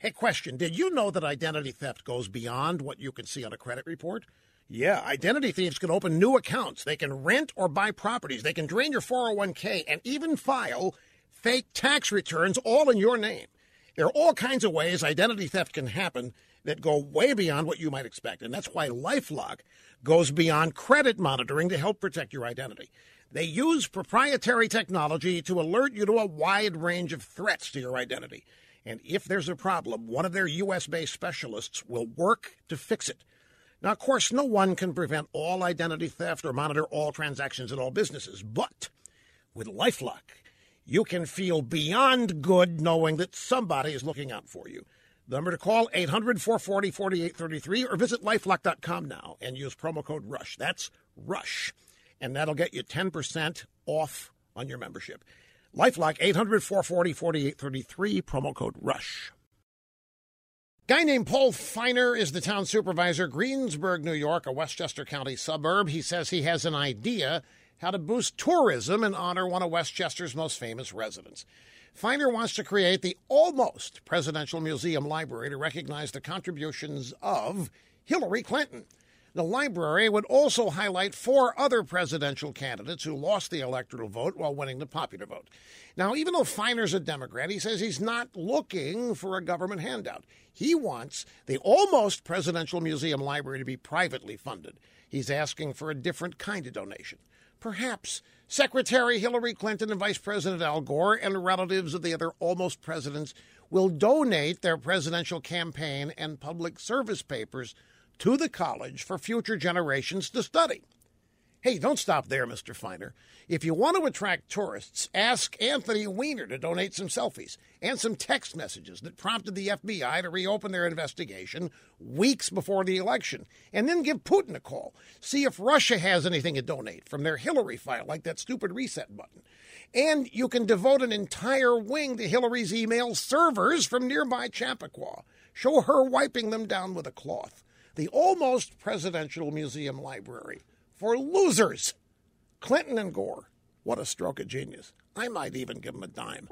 Hey, question. Did you know that identity theft goes beyond what you can see on a credit report? Yeah, identity thieves can open new accounts. They can rent or buy properties. They can drain your 401k and even file fake tax returns all in your name. There are all kinds of ways identity theft can happen that go way beyond what you might expect. And that's why Lifelock goes beyond credit monitoring to help protect your identity. They use proprietary technology to alert you to a wide range of threats to your identity. And if there's a problem, one of their U.S. based specialists will work to fix it. Now, of course, no one can prevent all identity theft or monitor all transactions in all businesses, but with Lifelock, you can feel beyond good knowing that somebody is looking out for you. The number to call 800 440 4833 or visit lifelock.com now and use promo code RUSH. That's RUSH. And that'll get you 10% off on your membership. Lifelock 800 440 4833, promo code RUSH. Guy named Paul Feiner is the town supervisor, Greensburg, New York, a Westchester County suburb. He says he has an idea how to boost tourism and honor one of Westchester's most famous residents. Feiner wants to create the almost presidential museum library to recognize the contributions of Hillary Clinton. The library would also highlight four other presidential candidates who lost the electoral vote while winning the popular vote. Now, even though Feiner's a Democrat, he says he's not looking for a government handout. He wants the almost presidential museum library to be privately funded. He's asking for a different kind of donation. Perhaps Secretary Hillary Clinton and Vice President Al Gore and relatives of the other almost presidents will donate their presidential campaign and public service papers to the college for future generations to study. Hey, don't stop there, Mr. Feiner. If you want to attract tourists, ask Anthony Weiner to donate some selfies and some text messages that prompted the FBI to reopen their investigation weeks before the election. And then give Putin a call. See if Russia has anything to donate from their Hillary file, like that stupid reset button. And you can devote an entire wing to Hillary's email servers from nearby Chappaqua. Show her wiping them down with a cloth the almost presidential museum library for losers. Clinton and Gore. What a stroke of genius. I might even give him a dime.